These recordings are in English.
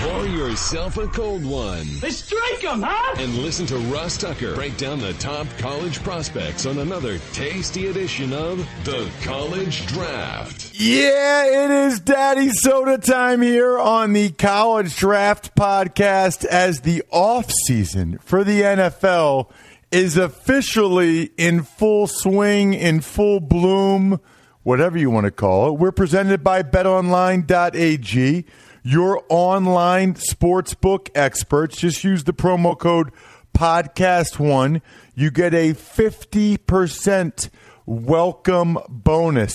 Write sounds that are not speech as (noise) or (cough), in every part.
Pour yourself a cold one. Let's drink 'em, huh? And listen to Ross Tucker break down the top college prospects on another tasty edition of The College Draft. Yeah, it is Daddy Soda time here on the College Draft Podcast as the off season for the NFL is officially in full swing, in full bloom, whatever you want to call it. We're presented by betonline.ag, your online sportsbook experts. Just use the promo code podcast1. You get a 50% welcome bonus.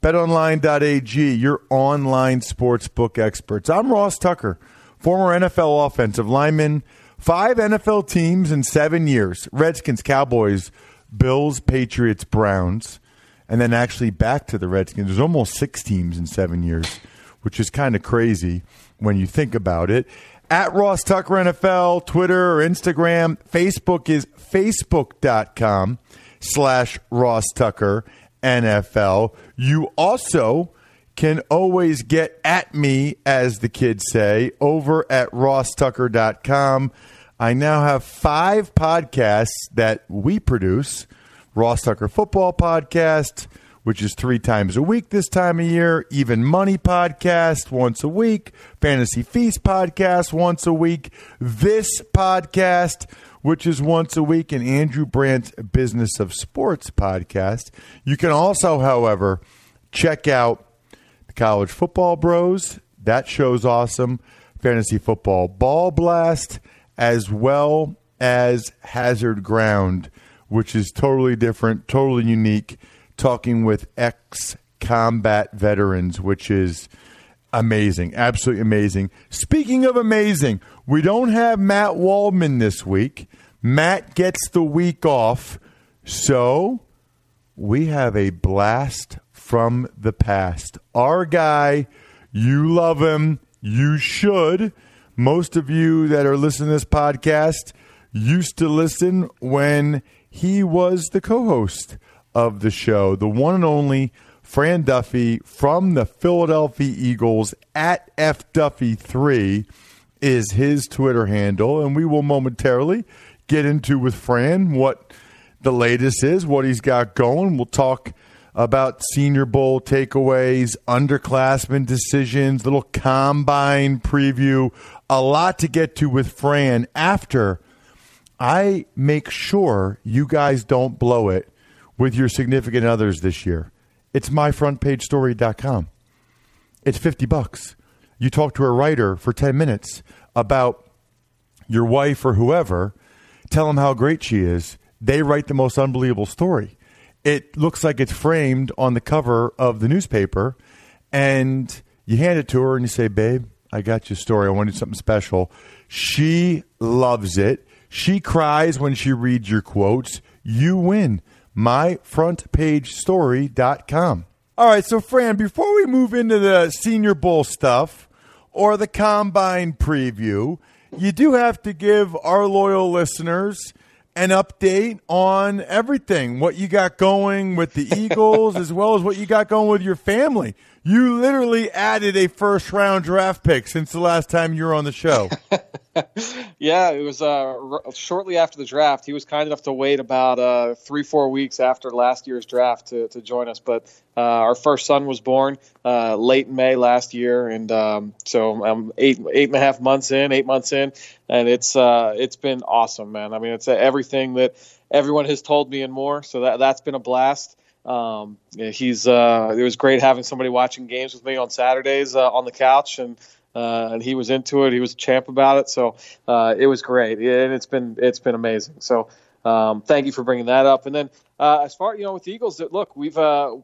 BetOnline.ag, your online sportsbook experts. I'm Ross Tucker, former NFL offensive lineman, five NFL teams in seven years Redskins, Cowboys, Bills, Patriots, Browns, and then actually back to the Redskins. There's almost six teams in seven years, which is kind of crazy when you think about it. At Ross Tucker NFL, Twitter or Instagram, Facebook is facebook.com slash Ross Tucker NFL. You also can always get at me, as the kids say, over at rosstucker.com. I now have five podcasts that we produce Ross Tucker Football Podcast, which is three times a week this time of year, Even Money Podcast once a week, Fantasy Feast Podcast once a week, this podcast which is once a week, and Andrew Brandt's Business of Sports podcast. You can also, however, check out the College Football Bros. That show's awesome. Fantasy Football Ball Blast, as well as Hazard Ground, which is totally different, totally unique. Talking with ex combat veterans, which is amazing, absolutely amazing. Speaking of amazing, we don't have Matt Waldman this week. Matt gets the week off, so we have a blast from the past. Our guy, you love him, you should. Most of you that are listening to this podcast used to listen when he was the co host of the show, the one and only Fran Duffy from the Philadelphia Eagles at FDuffy3 is his Twitter handle, and we will momentarily get into with Fran what the latest is, what he's got going. We'll talk about Senior Bowl takeaways, underclassmen decisions, little combine preview, a lot to get to with Fran after I make sure you guys don't blow it with your significant others this year. It's myfrontpagestory.com. It's 50 bucks. You talk to a writer for 10 minutes about your wife or whoever, tell them how great she is. They write the most unbelievable story. It looks like it's framed on the cover of the newspaper, and you hand it to her and you say, Babe, I got your story. I wanted something special. She loves it. She cries when she reads your quotes. You win. MyFrontPageStory.com. All right, so Fran, before we move into the Senior Bowl stuff or the Combine preview, you do have to give our loyal listeners an update on everything what you got going with the Eagles as well as what you got going with your family. You literally added a first round draft pick since the last time you were on the show. (laughs) yeah, it was uh, r- shortly after the draft. He was kind enough to wait about uh, three, four weeks after last year's draft to, to join us. But uh, our first son was born uh, late in May last year, and um, so I'm eight, eight and a half months in, eight months in, and it's uh, it's been awesome, man. I mean, it's everything that everyone has told me and more. So that that's been a blast. Um, he's uh, it was great having somebody watching games with me on Saturdays uh, on the couch, and uh, and he was into it. He was a champ about it, so uh, it was great, and it's been it's been amazing. So um, thank you for bringing that up. And then uh, as far you know, with the Eagles, look, we've uh,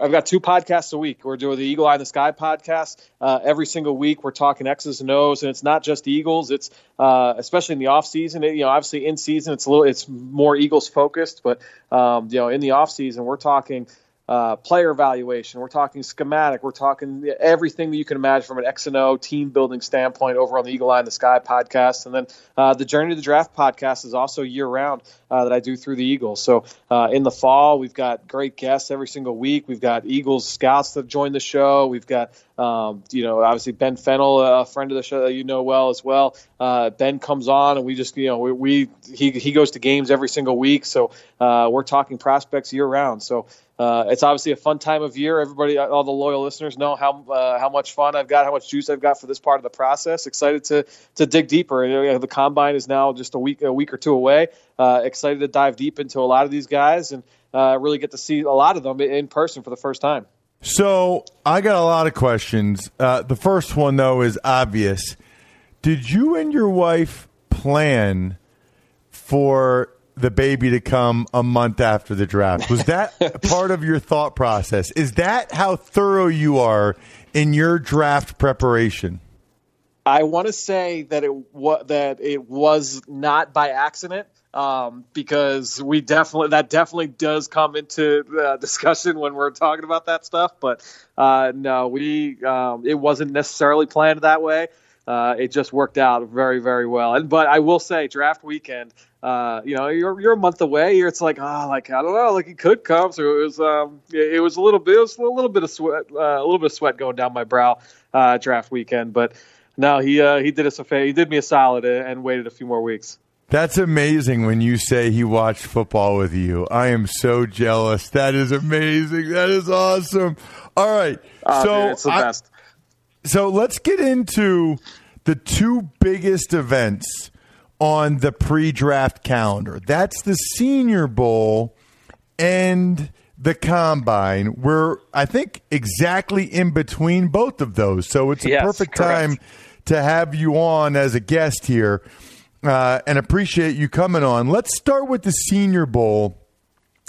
I've got two podcasts a week. We're doing the Eagle Eye in the Sky podcast uh, every single week. We're talking X's and O's, and it's not just Eagles. It's uh, especially in the off season. It, you know, obviously in season, it's a little it's more Eagles focused, but um, you know, in the off season, we're talking uh, player evaluation. We're talking schematic. We're talking everything that you can imagine from an X and O team building standpoint over on the Eagle Eye in the Sky podcast. And then uh, the Journey to the Draft podcast is also year round uh, that I do through the Eagles. So uh, in the fall, we've got great guests every single week. We've got Eagles scouts that join the show. We've got um, you know, obviously Ben Fennell, a friend of the show that you know well as well. Uh, ben comes on, and we just, you know, we, we he he goes to games every single week, so uh, we're talking prospects year round. So uh, it's obviously a fun time of year. Everybody, all the loyal listeners know how uh, how much fun I've got, how much juice I've got for this part of the process. Excited to to dig deeper. You know, the combine is now just a week a week or two away. Uh, excited to dive deep into a lot of these guys and uh, really get to see a lot of them in person for the first time. So I got a lot of questions. Uh, the first one, though, is obvious. Did you and your wife plan for the baby to come a month after the draft? Was that (laughs) part of your thought process? Is that how thorough you are in your draft preparation? I want to say that it wa- that it was not by accident um, because we definitely that definitely does come into the (laughs) discussion when we're talking about that stuff. But uh, no, we um, it wasn't necessarily planned that way. Uh, it just worked out very very well. And but I will say, draft weekend. Uh, you know, you're you're a month away. It's like, oh, like I don't know, like it could come. So it was, um, it, it was a little bit, it was a little bit of sweat, uh, a little bit of sweat going down my brow, uh, draft weekend. But no, he uh, he did us a. He did me a solid and waited a few more weeks. That's amazing when you say he watched football with you. I am so jealous. That is amazing. That is awesome. All right. Oh, so dude, it's the I, best. So let's get into the two biggest events on the pre-draft calendar. That's the Senior Bowl and the combine. We're I think exactly in between both of those. So it's a yes, perfect correct. time to have you on as a guest here uh, and appreciate you coming on. Let's start with the Senior Bowl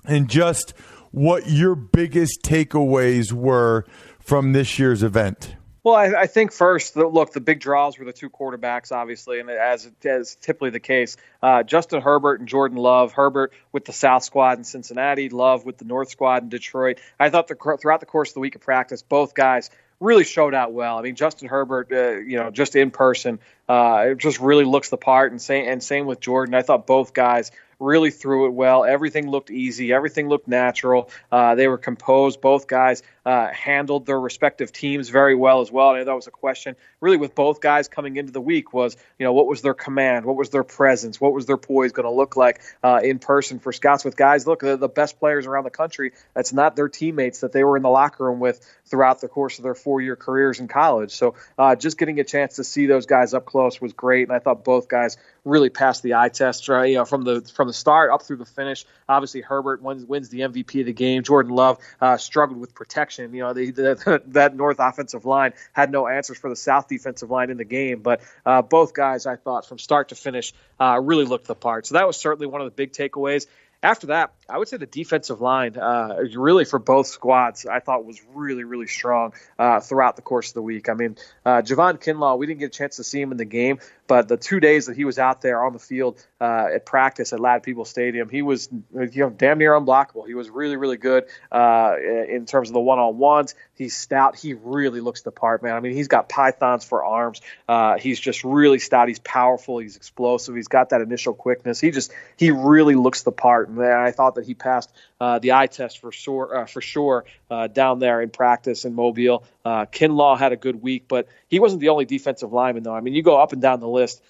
and just what your biggest takeaways were from this year's event. Well, I, I think first, the, look, the big draws were the two quarterbacks, obviously, and as as typically the case, uh, Justin Herbert and Jordan Love. Herbert with the South squad in Cincinnati, Love with the North squad in Detroit. I thought the, throughout the course of the week of practice, both guys really showed out well. I mean, Justin Herbert, uh, you know, just in person, uh, just really looks the part. And same and same with Jordan. I thought both guys really threw it well. Everything looked easy. Everything looked natural. Uh, they were composed. Both guys uh, handled their respective teams very well as well. And that was a question really with both guys coming into the week was, you know, what was their command? What was their presence? What was their poise going to look like uh, in person for scouts with guys? Look, the best players around the country. That's not their teammates that they were in the locker room with throughout the course of their four-year careers in college. So uh, just getting a chance to see those guys up close was great, and I thought both guys really passed the eye test. Right, you know, from the from the start up through the finish. Obviously, Herbert wins, wins the MVP of the game. Jordan Love uh, struggled with protection. You know, the, (laughs) that North offensive line had no answers for the South defensive line in the game. But uh, both guys, I thought, from start to finish, uh, really looked the part. So that was certainly one of the big takeaways. After that, I would say the defensive line, uh, really for both squads, I thought was really, really strong uh, throughout the course of the week. I mean, uh, Javon Kinlaw, we didn't get a chance to see him in the game, but the two days that he was out there on the field uh, at practice at Ladd-Peebles Stadium, he was you know damn near unblockable. He was really, really good uh, in terms of the one-on-ones. He's stout. He really looks the part, man. I mean, he's got pythons for arms. Uh, he's just really stout. He's powerful. He's explosive. He's got that initial quickness. He just he really looks the part. And I thought that he passed uh, the eye test for sure, uh, for sure uh, down there in practice in Mobile. Uh, Kinlaw had a good week, but he wasn't the only defensive lineman, though. I mean, you go up and down the list.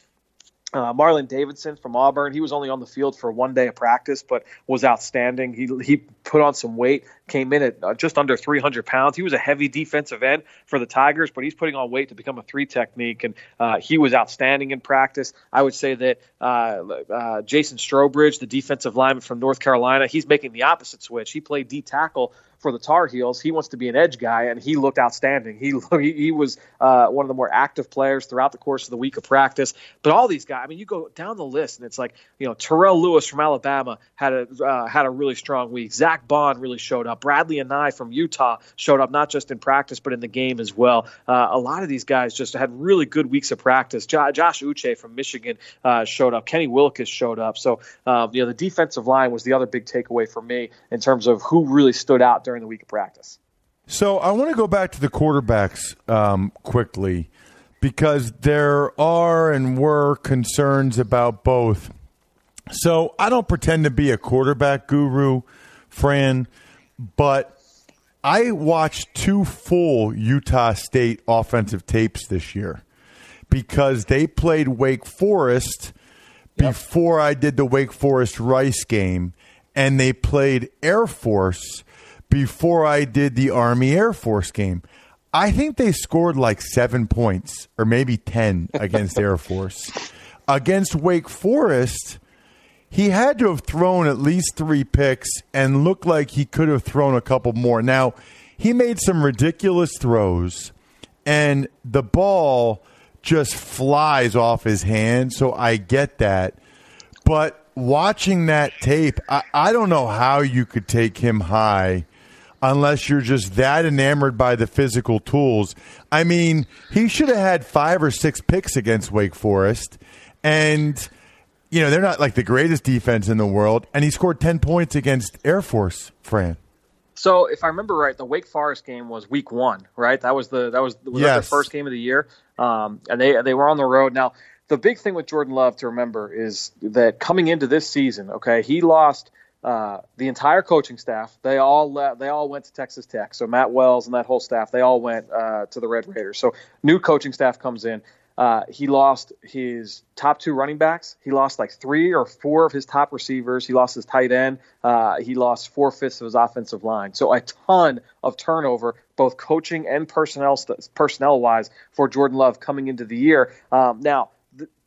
Uh, Marlon Davidson from Auburn, he was only on the field for one day of practice, but was outstanding. He he put on some weight, came in at uh, just under 300 pounds. He was a heavy defensive end for the Tigers, but he's putting on weight to become a three technique, and uh, he was outstanding in practice. I would say that uh, uh, Jason Strowbridge, the defensive lineman from North Carolina, he's making the opposite switch. He played D tackle for the Tar Heels. He wants to be an edge guy, and he looked outstanding. (laughs) He he, was uh, one of the more active players throughout the course of the week of practice. But all these guys, I mean, you go down the list, and it's like you know Terrell Lewis from Alabama had a uh, had a really strong week. Zack Baun really showed up. Bradlee Anae from Utah showed up not just in practice but in the game as well. Uh, a lot of these guys just had really good weeks of practice. Jo- Josh Uche from Michigan uh, showed up. Kenny Willekes showed up. So um, you know the defensive line was the other big takeaway for me in terms of who really stood out during the week of practice. So I want to go back to the quarterbacks um, quickly because there are and were concerns about both. So I don't pretend to be a quarterback guru, Fran, but I watched two full Utah State offensive tapes this year because they played Wake Forest before I did the Wake Forest Rice game, and they played Air Force before I did the Army Air Force game. I think they scored like seven points or maybe 10 against Air Force. Against Wake Forest, he had to have thrown at least three picks and looked like he could have thrown a couple more. Now, he made some ridiculous throws, and the ball just flies off his hand. So I get that. But watching that tape, I, I don't know how you could take him high unless you're just that enamored by the physical tools. I mean, he should have had five or six picks against Wake Forest. And, you know, they're not like the greatest defense in the world. And he scored 10 points against Air Force, Fran. So if I remember right, the Wake Forest game was week one, right? That was the that was, was yes. that the first game of the year, um, and they they were on the road. Now the big thing with Jordan Love to remember is that coming into this season, okay, he lost uh, the entire coaching staff. They all le- they all went to Texas Tech. So Matt Wells and that whole staff, they all went uh, to the Red Raiders. So new coaching staff comes in. Uh, he lost his top two running backs. He lost like three or four of his top receivers. He lost his tight end. Uh, he lost four fifths of his offensive line. So a ton of turnover, both coaching and personnel personnel wise, for Jordan Love coming into the year. Um, now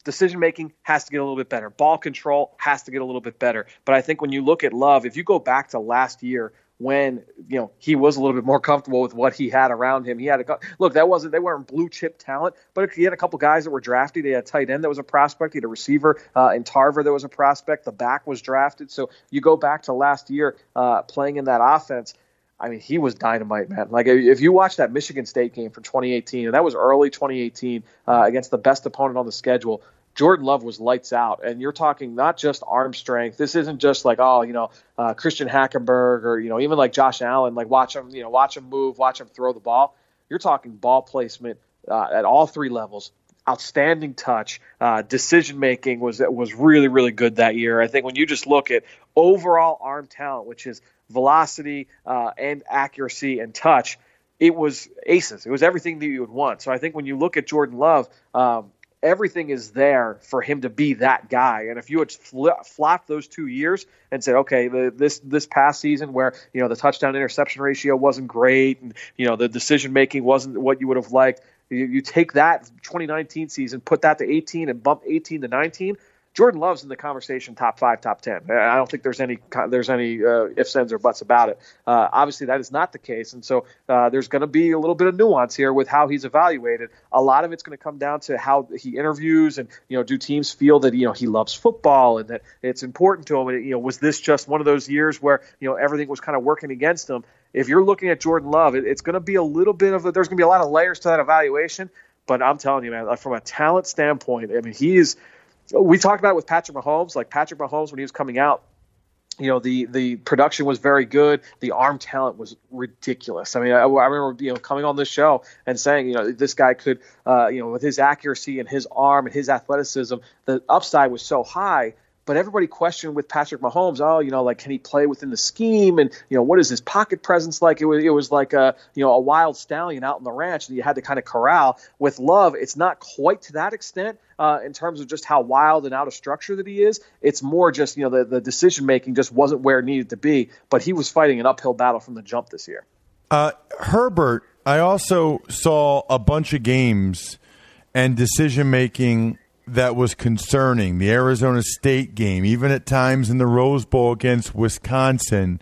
decision making has to get a little bit better. Ball control has to get a little bit better. But I think when you look at Love, if you go back to last year when you know he was a little bit more comfortable with what he had around him. He had a look that wasn't they weren't blue chip talent, but he had a couple guys that were drafted. He had a tight end that was a prospect. He had a receiver uh, in Tarver that was a prospect. The back was drafted. So you go back to last year uh, playing in that offense. I mean, he was dynamite, man. Like if you watch that Michigan State game from 2018, and that was early 2018 uh, against the best opponent on the schedule. Jordan Love was lights out, and you're talking not just arm strength. This isn't just like oh, you know, uh, Christian Hackenberg or you know even like Josh Allen. Like watch him, you know, watch him move, watch him throw the ball. You're talking ball placement uh, at all three levels. Outstanding touch, uh, decision making was was really really good that year. I think when you just look at overall arm talent, which is velocity uh, and accuracy and touch, it was aces. It was everything that you would want. So I think when you look at Jordan Love, um, everything is there for him to be that guy. And if you had flopped those two years and said, okay, the, this this past season where you know the touchdown interception ratio wasn't great, and you know the decision making wasn't what you would have liked, you, you take that 2019 season, put that to 18, and bump 18 to 19 Jordan Love's in the conversation, top five, top ten. I don't think there's any there's any uh, ifs, ands, or buts about it. Uh, obviously, that is not the case, and so uh, there's going to be a little bit of nuance here with how he's evaluated. A lot of it's going to come down to how he interviews, and you know, do teams feel that you know he loves football and that it's important to him? And, you know, was this just one of those years where you know everything was kind of working against him? If you're looking at Jordan Love, it, it's going to be a little bit of a, there's going to be a lot of layers to that evaluation. But I'm telling you, man, from a talent standpoint, I mean, he is we talked about it with Patrick Mahomes. Like Patrick Mahomes, when he was coming out, you know the the production was very good. The arm talent was ridiculous. I mean, I, I, remember you know coming on this show and saying you know this guy could uh, you know with his accuracy and his arm and his athleticism, the upside was so high but everybody questioned with Patrick Mahomes, oh, you know, like can he play within the scheme, and you know, what is his pocket presence like? It was it was like a you know a wild stallion out in the ranch that you had to kind of corral. With Love, it's not quite to that extent uh, in terms of just how wild and out of structure that he is. It's more just you know the the decision making just wasn't where it needed to be, but he was fighting an uphill battle from the jump this year. Uh, Herbert, I also saw a bunch of games and decision making that was concerning. The Arizona State game, even at times in the Rose Bowl against Wisconsin,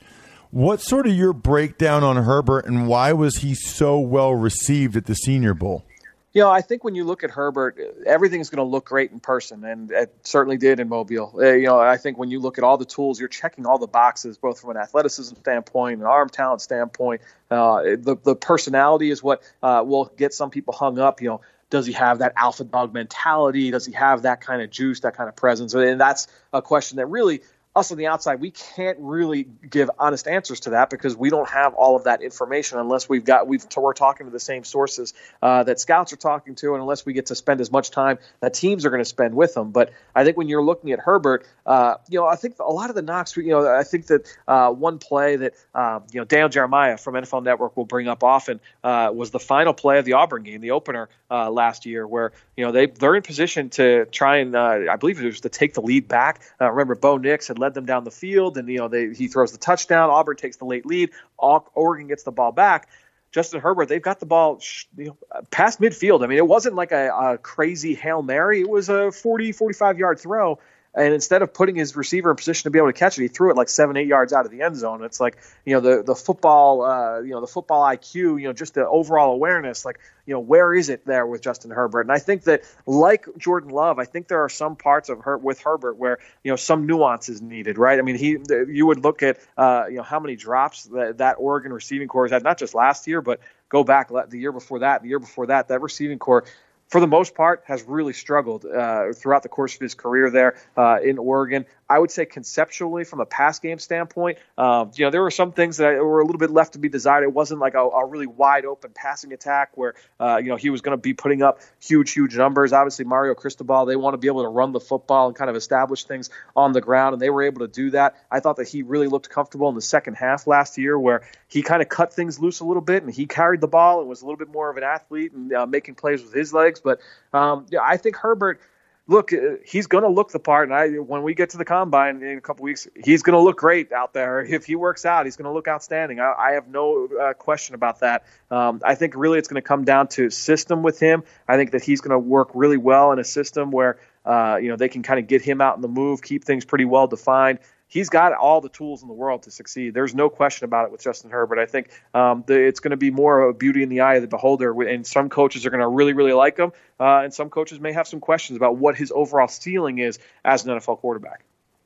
What's sort of your breakdown on Herbert and why was he so well received at the Senior Bowl? You know, I think when you look at Herbert, everything's going to look great in person, and it certainly did in Mobile. Uh, you know, I think when you look at all the tools, you're checking all the boxes, both from an athleticism standpoint, an arm talent standpoint. Uh, the the personality is what uh, will get some people hung up. You know, does he have that alpha dog mentality? Does he have that kind of juice, that kind of presence? And that's a question that really us on the outside, we can't really give honest answers to that because we don't have all of that information unless we've got we've we're talking to the same sources uh, that scouts are talking to, and unless we get to spend as much time that teams are going to spend with them. But I think when you're looking at Herbert, uh, you know, I think a lot of the knocks, you know, I think that uh, one play that uh, you know Daniel Jeremiah from NFL Network will bring up often uh, was the final play of the Auburn game, the opener uh, last year, where you know they they're in position to try and I believe it was to take the lead back. remember, Bo Nix had led them down the field, and you know they, he throws the touchdown. Auburn takes the late lead. Oregon gets the ball back. Justin Herbert, they've got the ball you know, past midfield. I mean, it wasn't like a, a crazy hail mary. It was a 40, 45 yard throw and instead of putting his receiver in position to be able to catch it, he threw it like seven, eight yards out of the end zone. It's like you know the the football, uh, you know the football IQ, you know just the overall awareness. Like you know where is it there with Justin Herbert? And I think that like Jordan Love, I think there are some parts of her with Herbert where you know some nuance is needed, right? I mean, he you would look at uh, you know how many drops that, that Oregon receiving corps has had, not just last year, but go back the year before that, the year before that, that receiving corps for the most part, has really struggled uh, throughout the course of his career there uh, in Oregon. I would say conceptually, from a pass game standpoint, um, you know, there were some things that were a little bit left to be desired. It wasn't like a, a really wide open passing attack where, uh, you know, he was going to be putting up huge, huge numbers. Obviously, Mario Cristobal, they want to be able to run the football and kind of establish things on the ground, and they were able to do that. I thought that he really looked comfortable in the second half last year where he kind of cut things loose a little bit and he carried the ball and was a little bit more of an athlete and uh, making plays with his legs. But um, yeah, I think Herbert – look, uh, he's going to look the part. And I, when we get to the combine in a couple weeks, he's going to look great out there. If he works out, he's going to look outstanding. I, I have no uh, question about that. Um, I think really it's going to come down to system with him. I think that he's going to work really well in a system where uh, you know they can kind of get him out in the move, keep things pretty well defined he's got all the tools in the world to succeed. There's no question about it with Justin Herbert. I think um, the, it's going to be more of a beauty in the eye of the beholder, and some coaches are going to really, really like him, uh, and some coaches may have some questions about what his overall ceiling is as an NFL quarterback.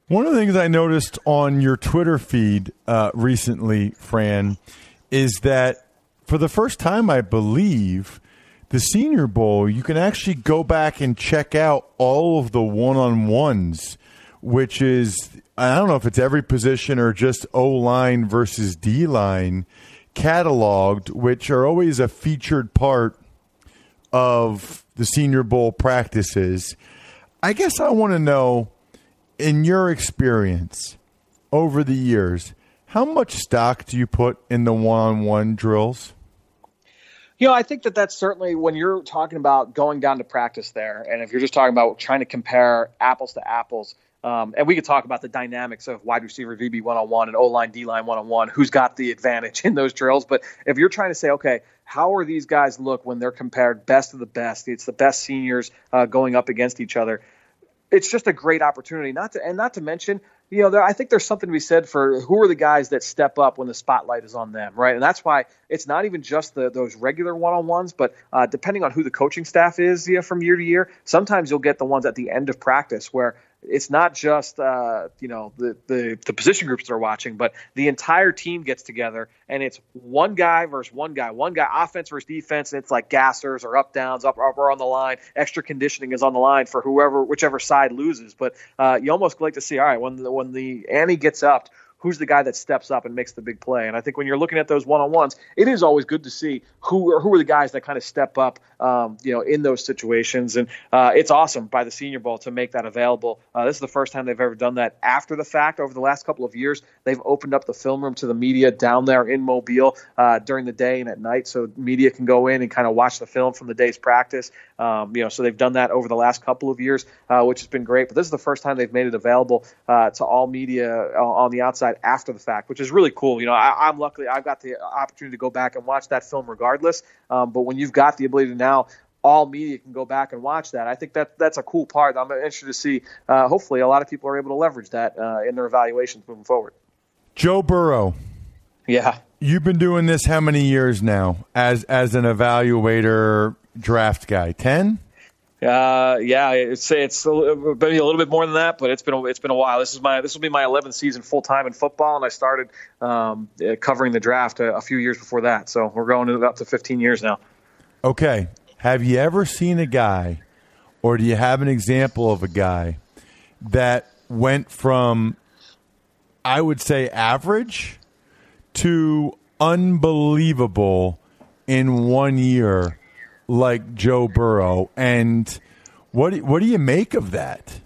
One of the things I noticed on your Twitter feed uh, recently, Fran, is that for the first time, I believe, the Senior Bowl, you can actually go back and check out all of the one on ones, which is I don't know if it's every position or just O line versus D line cataloged, which are always a featured part of the Senior Bowl practices. I guess I want to know, in your experience over the years, how much stock do you put in the one on one drills? You know, I think that that's certainly when you're talking about going down to practice there, and if you're just talking about trying to compare apples to apples, um, and we could talk about the dynamics of wide receiver DB one on one and O line D line one on one, who's got the advantage in those drills. But if you're trying to say, okay, how are these guys look when they're compared best of the best? It's the best seniors uh, going up against each other. It's just a great opportunity, not to and not to mention, you know, there, I think there's something to be said for who are the guys that step up when the spotlight is on them, right? And that's why it's not even just the, those regular one-on-ones, but uh, depending on who the coaching staff is, you know, from year to year, sometimes you'll get the ones at the end of practice where it's not just uh, you know the, the the position groups that are watching, but the entire team gets together and it's one guy versus one guy, one guy offense versus defense, and it's like gassers or up downs, up up or on the line. Extra conditioning is on the line for whoever whichever side loses. But uh, you almost like to see all right when the, when the Annie gets up who's the guy that steps up and makes the big play. And I think when you're looking at those one on ones, it is always good to see who are who are the guys that kind of step up, um, you know, in those situations. And uh, it's awesome by the Senior Bowl to make that available. Uh, this is the first time they've ever done that after the fact. Over the last couple of years, they've opened up the film room to the media down there in Mobile uh, during the day and at night, so media can go in and kind of watch the film from the day's practice. Um, you know, so they've done that over the last couple of years, uh, which has been great. But this is the first time they've made it available uh, to all media uh, on the outside after the fact, which is really cool. You know, I, am luckily I've got the opportunity to go back and watch that film regardless. Um, but when you've got the ability to now all media can go back and watch that. I think that that's a cool part. I'm interested to see. Uh, hopefully, a lot of people are able to leverage that uh, in their evaluations moving forward. Joe Burrow Yeah. You've been doing this how many years now as as an evaluator draft guy? 10? Uh, yeah, it's it's a, maybe a little bit more than that, but it's been a, it's been a while. This is my this will be my 11th season full time in football, and I started um, uh, covering the draft a, a, few years before that. So we're going up to 15 years now. Okay, have you ever seen a guy, or do you have an example of a guy that went from, I would say, average to unbelievable in one year? like Joe Burrow. And what do, what do you make of that?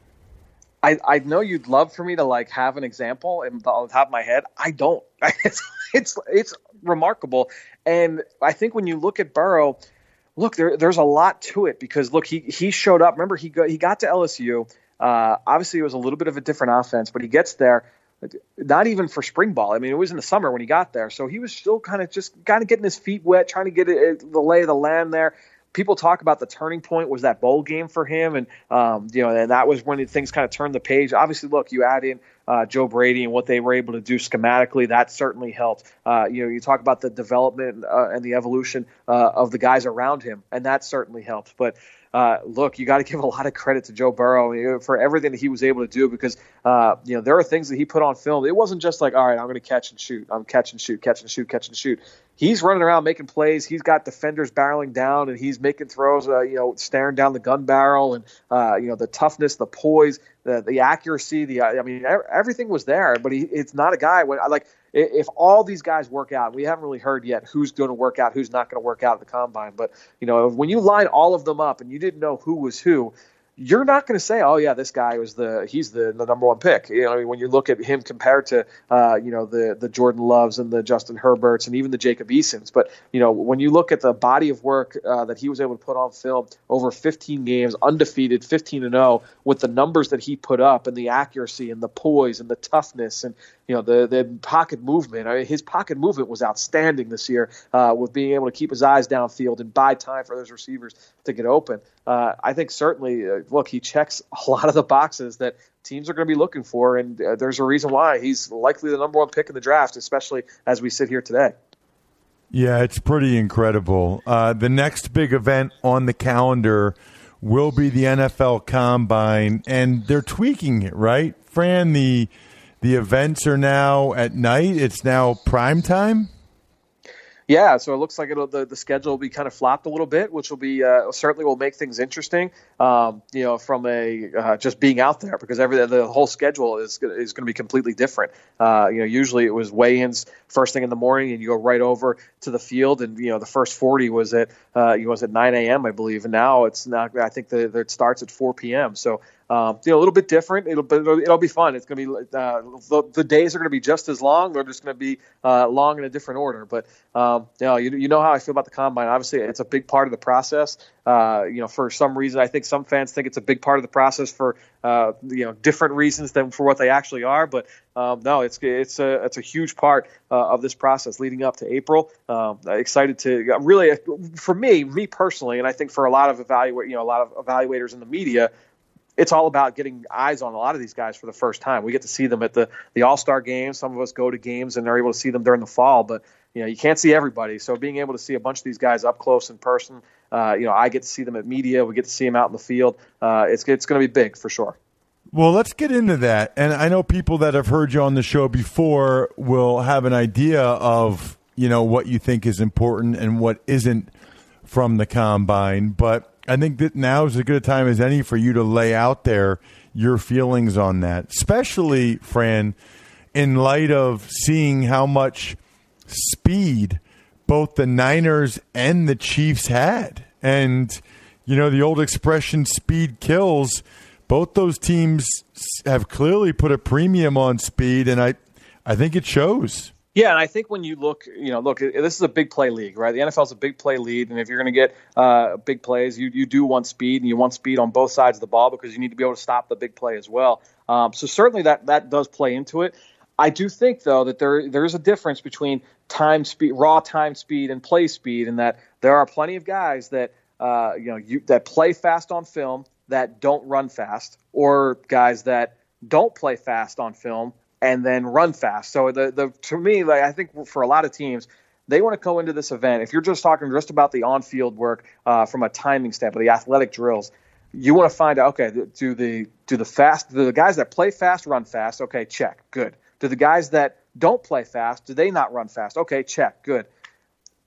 I, I know you'd love for me to like have an example on the top of my head. I don't. (laughs) It's it's it's remarkable, and I think when you look at Burrow, look there there's a lot to it because look he he showed up. Remember he got he got to LSU. Uh, obviously, it was a little bit of a different offense, but he gets there. Not even for spring ball. I mean, it was in the summer when he got there, so he was still kind of just kind of getting his feet wet, trying to get it, the lay of the land there people talk about the turning point was that bowl game for him, and um, you know, and that was when things kind of turned the page. Obviously, look, you add in uh, Joe Brady and what they were able to do schematically, that certainly helped. Uh, you know, you talk about the development uh, and the evolution uh, of the guys around him, and that certainly helped. But uh, look, you got to (laughs) give a lot of credit to Joe Burrow for everything that he was able to do because uh, you know there are things that he put on film. It wasn't just like, all right, I'm going to catch and shoot, I'm catch and shoot, catch and shoot, catch and shoot. He's running around making plays. He's got defenders barreling down, and he's making throws. Uh, you know, staring down the gun barrel, and uh, you know the toughness, the poise, the the accuracy. The I mean, everything was there. But he, it's not a guy when I like if all these guys work out, we haven't really heard yet who's going to work out, who's not going to work out at the combine. But you know, when you line all of them up and you didn't know who was who, you're not going to say, "Oh yeah, this guy was the he's the, the number one pick." You know, when you look at him compared to uh, you know the the Jordan Loves and the Justin Herberts and even the Jacob Easons, but you know when you look at the body of work uh, that he was able to put on film over 15 games, undefeated, 15 and 0, with the numbers that he put up and the accuracy and the poise and the toughness and you know the the pocket movement. I mean, his pocket movement was outstanding this year uh, with being able to keep his eyes downfield and buy time for those receivers to get open. Uh, I think certainly, uh, look, he checks (laughs) a lot of the boxes that teams are going to be looking for, and uh, there's a reason why he's likely the number one pick in the draft, especially as we sit here today. Yeah, it's pretty incredible. Uh, the next big event on the calendar will be the NFL Combine, and they're tweaking it, right, Fran? The the events are now at night. It's now prime time. Yeah, so it looks like it'll the, the schedule will be kind of flopped a little bit, which will be uh, certainly will make things interesting. Um, you know, from a uh, just being out there because every the whole schedule is is going to be completely different. Uh, you know, usually it was weigh-ins first thing in the morning, and you go right over to the field, and you know the first forty was at uh, you know, was at 9 a.m. I believe, and now it's not. I think the, the, it starts at 4 p.m. So um, you know, a little bit different. It'll, it'll, it'll be fun. It's going to be uh, the, the, days are going to be just as long. They're just going to be uh, long in a different order. But um, you know, you, you know how I feel about the combine. Obviously, it's a big part of the process. Uh, you know, for some reason, I think some fans think it's a big part of the process for uh, you know different reasons than for what they actually are. But um, no, it's it's a it's a huge part uh, of this process leading up to April. Um, excited to really, for me, me personally, and I think for a lot of evaluate you know a lot of evaluators in the media it's all about getting eyes on a lot of these guys for the first time. We get to see them at the the All Star games. Some of us go to games and are able to see them during the fall, but you know you can't see everybody. So being able to see a bunch of these guys up close in person, uh, you know, I get to see them at media. We get to see them out in the field. Uh, it's it's going to be big for sure. Well, let's get into that. And I know people that have heard you on the show before will have an idea of you know what you think is important and what isn't from the combine, but I think that now is as good a time as any for you to lay out there your feelings on that, especially, Fran, in light of seeing how much speed both the Niners and the Chiefs had. And, you know, the old expression, speed kills. Both those teams have clearly put a premium on speed, and I, I think it shows. Yeah, and I think when you look, you know, look, this is a big play league, right? The NFL is a big play lead, and if you're going to get uh, big plays, you you do want speed, and you want speed on both sides of the ball because you need to be able to stop the big play as well. Um, so certainly that that does play into it. I do think though that there there is a difference between time speed, raw time speed, and play speed, and that there are plenty of guys that uh, you know you, that play fast on film that don't run fast, or guys that don't play fast on film and then run fast. So the the to me, like I think for a lot of teams, they want to go into this event. If you're just talking just about the on-field work uh, from a timing standpoint, the athletic drills, you want to find out. Okay, do the do the fast do the guys that play fast run fast? Okay, check, good. Do the guys that don't play fast do they not run fast? Okay, check, good.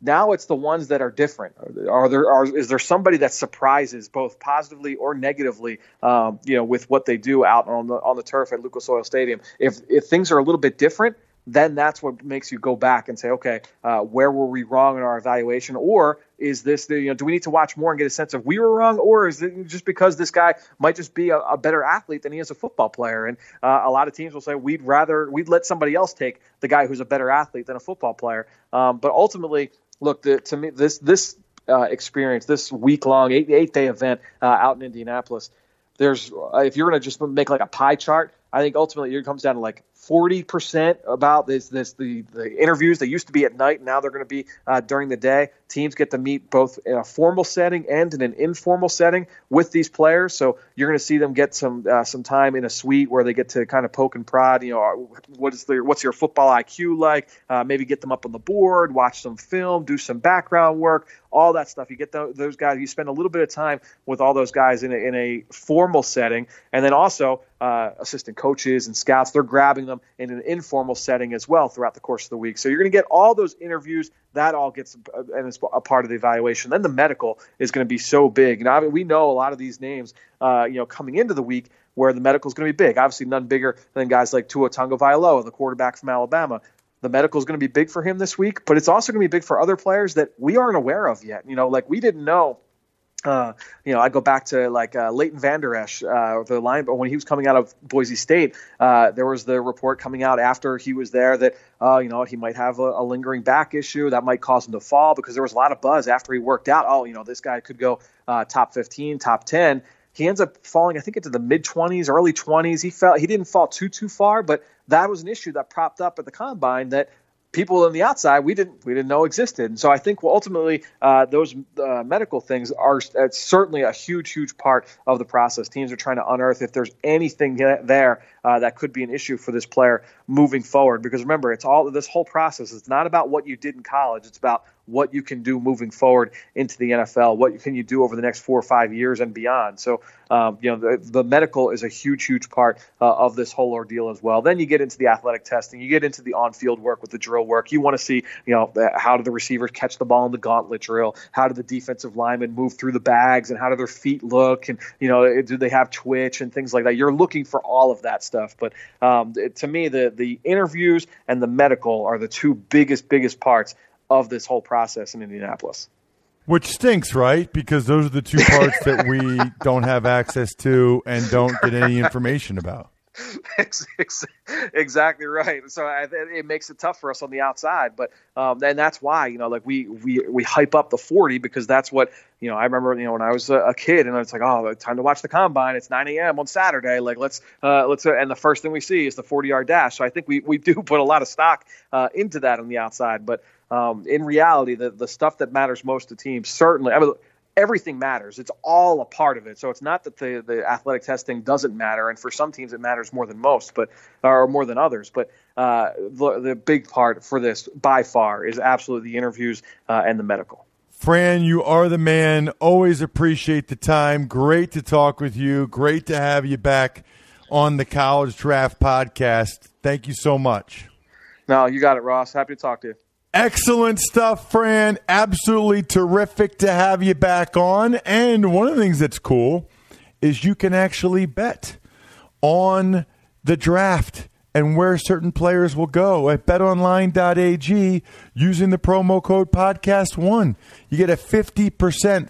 Now it's the ones that are different. Are there are is there somebody that surprises both positively or negatively, um, you know, with what they do out on the on the turf at Lucas Oil Stadium? If if things are a little bit different, then that's what makes you go back and say, okay, uh, where were we wrong in our evaluation? Or is this, the, you know, do we need to watch more and get a sense of we were wrong? Or is it just because this guy might just be a, a better athlete than he is a football player? And uh, a lot of teams will say, we'd rather, we'd let somebody else take the guy who's a better athlete than a football player. Um, but ultimately, look, the, to me, this, this uh, experience, this week long, eight, eight day event uh, out in Indianapolis, there's, uh, if you're to just make like a pie chart, I think ultimately it comes down to like 40% about this, this the, the interviews. They used to be at night. Now they're going to be uh, during the day. Teams get to meet both in a formal setting and in an informal setting with these players. So you're going to see them get some uh, some time in a suite where they get to kind of poke and prod. You know, what is their what's your football IQ like? Uh, maybe get them up on the board, watch some film, do some background work, all that stuff. You get the, those guys. You spend a little bit of time with all those guys in a, in a formal setting, and then also uh, assistant coaches and scouts. They're grabbing them in an informal setting as well throughout the course of the week. So you're going to get all those interviews. That all gets and is a part of the evaluation. Then the medical is going to be so big. Now I mean, we know a lot of these names, uh, you know, coming into the week where the medical is going to be big. Obviously, none bigger than guys like Tua Tagovailoa, the quarterback from Alabama. The medical is going to be big for him this week, but it's also going to be big for other players that we aren't aware of yet. You know, like we didn't know uh, you know, I go back to like uh, Leighton Vander Esch, uh, the line, but when he was coming out of Boise State, uh, there was the report coming out after he was there that, uh, you know, he might have a, a, lingering back issue that might cause him to fall because there was a lot of buzz after he worked out. Oh, you know, this guy could go uh, top 15, top 10. He ends up falling, I think, into the mid 20s, early 20s. He felt he didn't fall too too far, but that was an issue that propped up at the combine that people on the outside we didn't we didn't know existed. And so I think ultimately uh, those uh, medical things are certainly a huge huge part of the process. Teams are trying to unearth if there's anything there uh, that could be an issue for this player moving forward. Because remember, it's all this whole process. It's not about what you did in college. It's about what you can do moving forward into the NFL. What can you do over the next four or five years and beyond? So, um, you know, the, the, medical is a huge, huge part uh, of this whole ordeal as well. Then you get into the athletic testing. You get into the on-field work with the drill work. You want to see, you know, how do the receivers catch the ball in the gauntlet drill? How do the defensive linemen move through the bags? And how do their feet look? And you know, do they have twitch and things like that? You're looking for all of that stuff. But um, to me, the the interviews and the medical are the two biggest, biggest parts of this whole process in Indianapolis. Which stinks, right? Because those are the two parts that we (laughs) don't have access to and don't get any information about. (laughs) exactly right. So I, it makes it tough for us on the outside, but um, and that's why you know like we we we hype up the 40 because that's what you know. I remember you know when I was a, kid and it's like oh time to watch the combine. It's 9 a.m. on Saturday. Like let's uh, let's uh, and the first thing we see is the 40 yard dash. So I think we we do (laughs) put a lot of stock uh, into that on the outside, but um, in reality, the the stuff that matters most to teams certainly. I mean, everything matters. It's all a part of it. So it's not that the, the athletic testing doesn't matter, and for some teams it matters more than most, but or more than others. But uh, the, the big part for this by far is absolutely the interviews uh, and the medical. Fran, you are the man. Always appreciate the time. Great to talk with you. Great to have you back on the College Draft Podcast. Thank you so much. No, you got it, Ross. Happy to talk to you. Excellent stuff, Fran. Absolutely terrific to have you back on. And one of the things that's cool is you can actually bet on the draft and where certain players will go at betonline.ag using the promo code podcast1. You get a 50%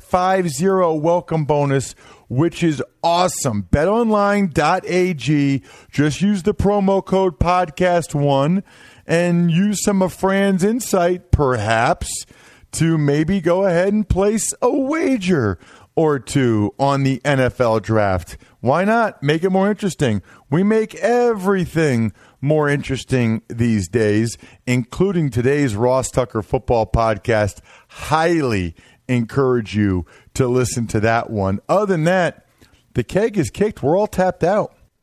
5-0 welcome bonus, which is awesome. betonline.ag. Just use the promo code podcast1 and use some of Fran's insight, perhaps, to maybe go ahead and place a wager or two on the NFL draft. Why not? Make it more interesting. We make everything more interesting these days, including today's Ross Tucker football podcast. Highly encourage you to listen to that one. Other than that, the keg is kicked. We're all tapped out.